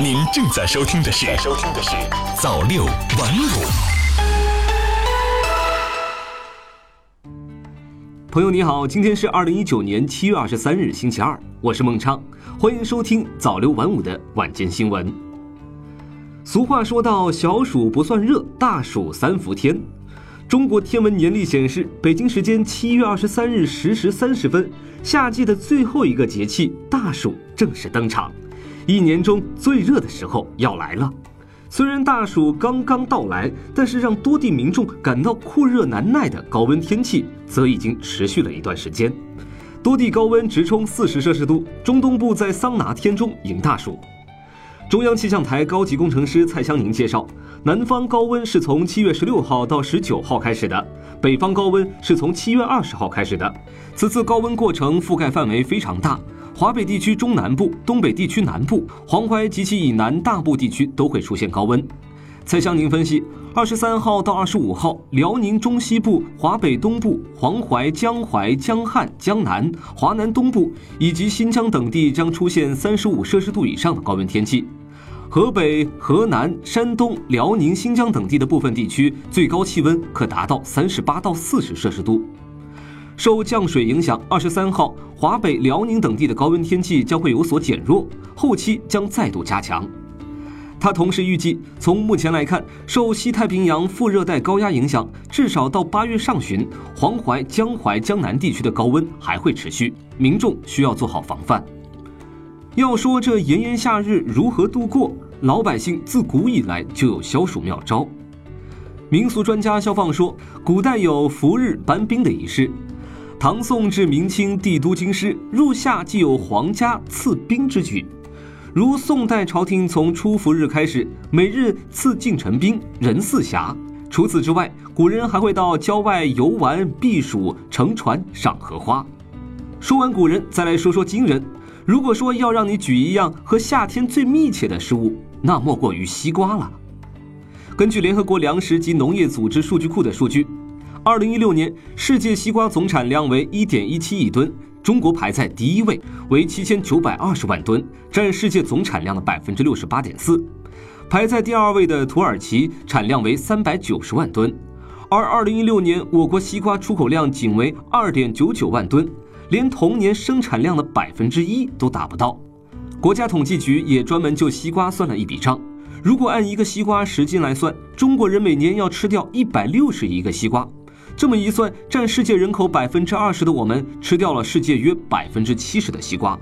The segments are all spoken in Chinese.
您正在收听的是《收听的是早六晚五》。朋友你好，今天是二零一九年七月二十三日，星期二，我是孟昌，欢迎收听早六晚五的晚间新闻。俗话说到，小暑不算热，大暑三伏天。中国天文年历显示，北京时间七月二十三日十时三十分，夏季的最后一个节气大暑正式登场。一年中最热的时候要来了。虽然大暑刚刚到来，但是让多地民众感到酷热难耐的高温天气则已经持续了一段时间。多地高温直冲四十摄氏度，中东部在桑拿天中迎大暑。中央气象台高级工程师蔡湘宁介绍，南方高温是从七月十六号到十九号开始的，北方高温是从七月二十号开始的。此次高温过程覆盖范围非常大。华北地区中南部、东北地区南部、黄淮及其以南大部地区都会出现高温。蔡香宁分析，二十三号到二十五号，辽宁中西部、华北东部、黄淮、江淮、江汉、江南、华南东部以及新疆等地将出现三十五摄氏度以上的高温天气。河北、河南、山东、辽宁、新疆等地的部分地区最高气温可达到三十八到四十摄氏度。受降水影响，二十三号，华北、辽宁等地的高温天气将会有所减弱，后期将再度加强。他同时预计，从目前来看，受西太平洋副热带高压影响，至少到八月上旬，黄淮、江淮、江南地区的高温还会持续，民众需要做好防范。要说这炎炎夏日如何度过，老百姓自古以来就有消暑妙招。民俗专家肖放说，古代有伏日搬冰的仪式。唐宋至明清帝都京师，入夏即有皇家赐冰之举，如宋代朝廷从初伏日开始，每日赐进臣冰，人四侠。除此之外，古人还会到郊外游玩、避暑、乘船赏荷花。说完古人，再来说说今人。如果说要让你举一样和夏天最密切的食物，那莫过于西瓜了。根据联合国粮食及农业组织数据库的数据。二零一六年，世界西瓜总产量为一点一七亿吨，中国排在第一位，为七千九百二十万吨，占世界总产量的百分之六十八点四。排在第二位的土耳其产量为三百九十万吨，而二零一六年我国西瓜出口量仅为二点九九万吨，连同年生产量的百分之一都达不到。国家统计局也专门就西瓜算了一笔账，如果按一个西瓜十斤来算，中国人每年要吃掉一百六十亿个西瓜。这么一算，占世界人口百分之二十的我们，吃掉了世界约百分之七十的西瓜。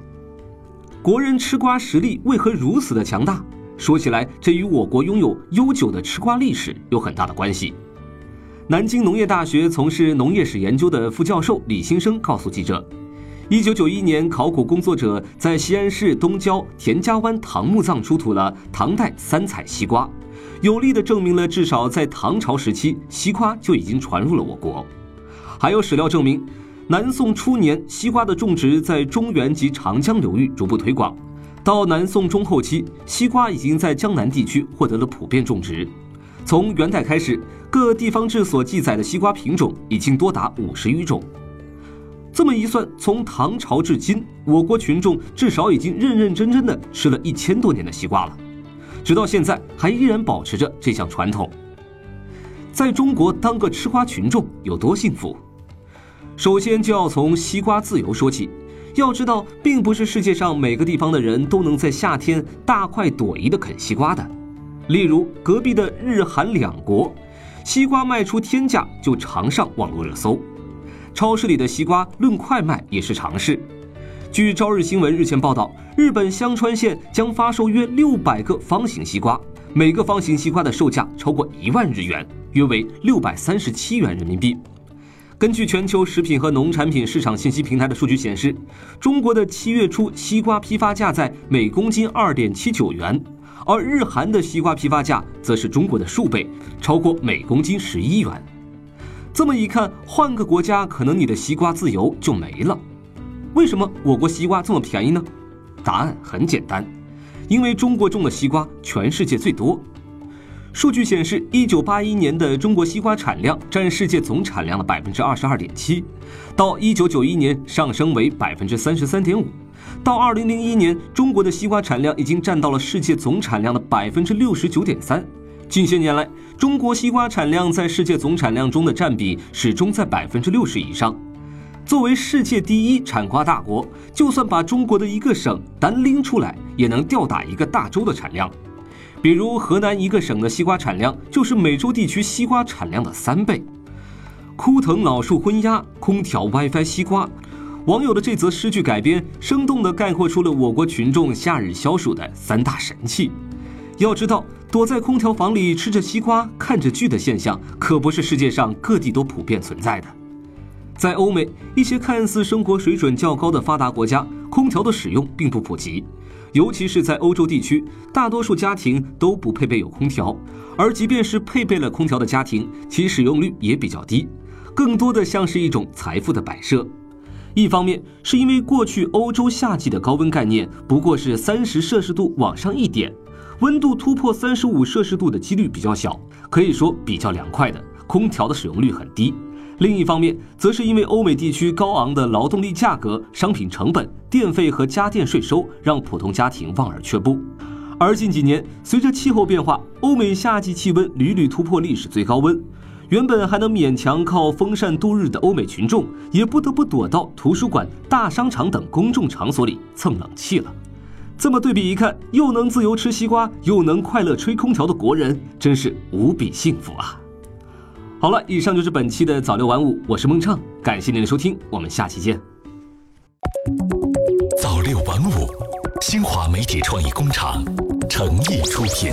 国人吃瓜实力为何如此的强大？说起来，这与我国拥有悠久的吃瓜历史有很大的关系。南京农业大学从事农业史研究的副教授李新生告诉记者，一九九一年，考古工作者在西安市东郊田家湾唐墓葬出土了唐代三彩西瓜。有力地证明了，至少在唐朝时期，西瓜就已经传入了我国。还有史料证明，南宋初年，西瓜的种植在中原及长江流域逐步推广。到南宋中后期，西瓜已经在江南地区获得了普遍种植。从元代开始，各地方志所记载的西瓜品种已经多达五十余种。这么一算，从唐朝至今，我国群众至少已经认认真真的吃了一千多年的西瓜了。直到现在还依然保持着这项传统。在中国当个吃瓜群众有多幸福？首先就要从西瓜自由说起。要知道，并不是世界上每个地方的人都能在夏天大快朵颐的啃西瓜的。例如，隔壁的日韩两国，西瓜卖出天价就常上网络热搜。超市里的西瓜论块卖也是常事。据朝日新闻日前报道，日本香川县将发售约六百个方形西瓜，每个方形西瓜的售价超过一万日元，约为六百三十七元人民币。根据全球食品和农产品市场信息平台的数据显示，中国的七月初西瓜批发价在每公斤二点七九元，而日韩的西瓜批发价则是中国的数倍，超过每公斤十一元。这么一看，换个国家，可能你的西瓜自由就没了。为什么我国西瓜这么便宜呢？答案很简单，因为中国种的西瓜全世界最多。数据显示，一九八一年的中国西瓜产量占世界总产量的百分之二十二点七，到一九九一年上升为百分之三十三点五，到二零零一年，中国的西瓜产量已经占到了世界总产量的百分之六十九点三。近些年来，中国西瓜产量在世界总产量中的占比始终在百分之六十以上。作为世界第一产瓜大国，就算把中国的一个省单拎出来，也能吊打一个大洲的产量。比如河南一个省的西瓜产量就是美洲地区西瓜产量的三倍。枯藤老树昏鸦，空调 WiFi 西瓜。网友的这则诗句改编，生动地概括出了我国群众夏日消暑的三大神器。要知道，躲在空调房里吃着西瓜、看着剧的现象，可不是世界上各地都普遍存在的。在欧美一些看似生活水准较高的发达国家，空调的使用并不普及，尤其是在欧洲地区，大多数家庭都不配备有空调，而即便是配备了空调的家庭，其使用率也比较低，更多的像是一种财富的摆设。一方面是因为过去欧洲夏季的高温概念不过是三十摄氏度往上一点，温度突破三十五摄氏度的几率比较小，可以说比较凉快的空调的使用率很低。另一方面，则是因为欧美地区高昂的劳动力价格、商品成本、电费和家电税收让普通家庭望而却步。而近几年，随着气候变化，欧美夏季气温屡屡突破历史最高温。原本还能勉强靠风扇度日的欧美群众，也不得不躲到图书馆、大商场等公众场所里蹭冷气了。这么对比一看，又能自由吃西瓜，又能快乐吹空调的国人，真是无比幸福啊！好了，以上就是本期的早六晚五，我是孟畅，感谢您的收听，我们下期见。早六晚五，新华媒体创意工厂诚意出品。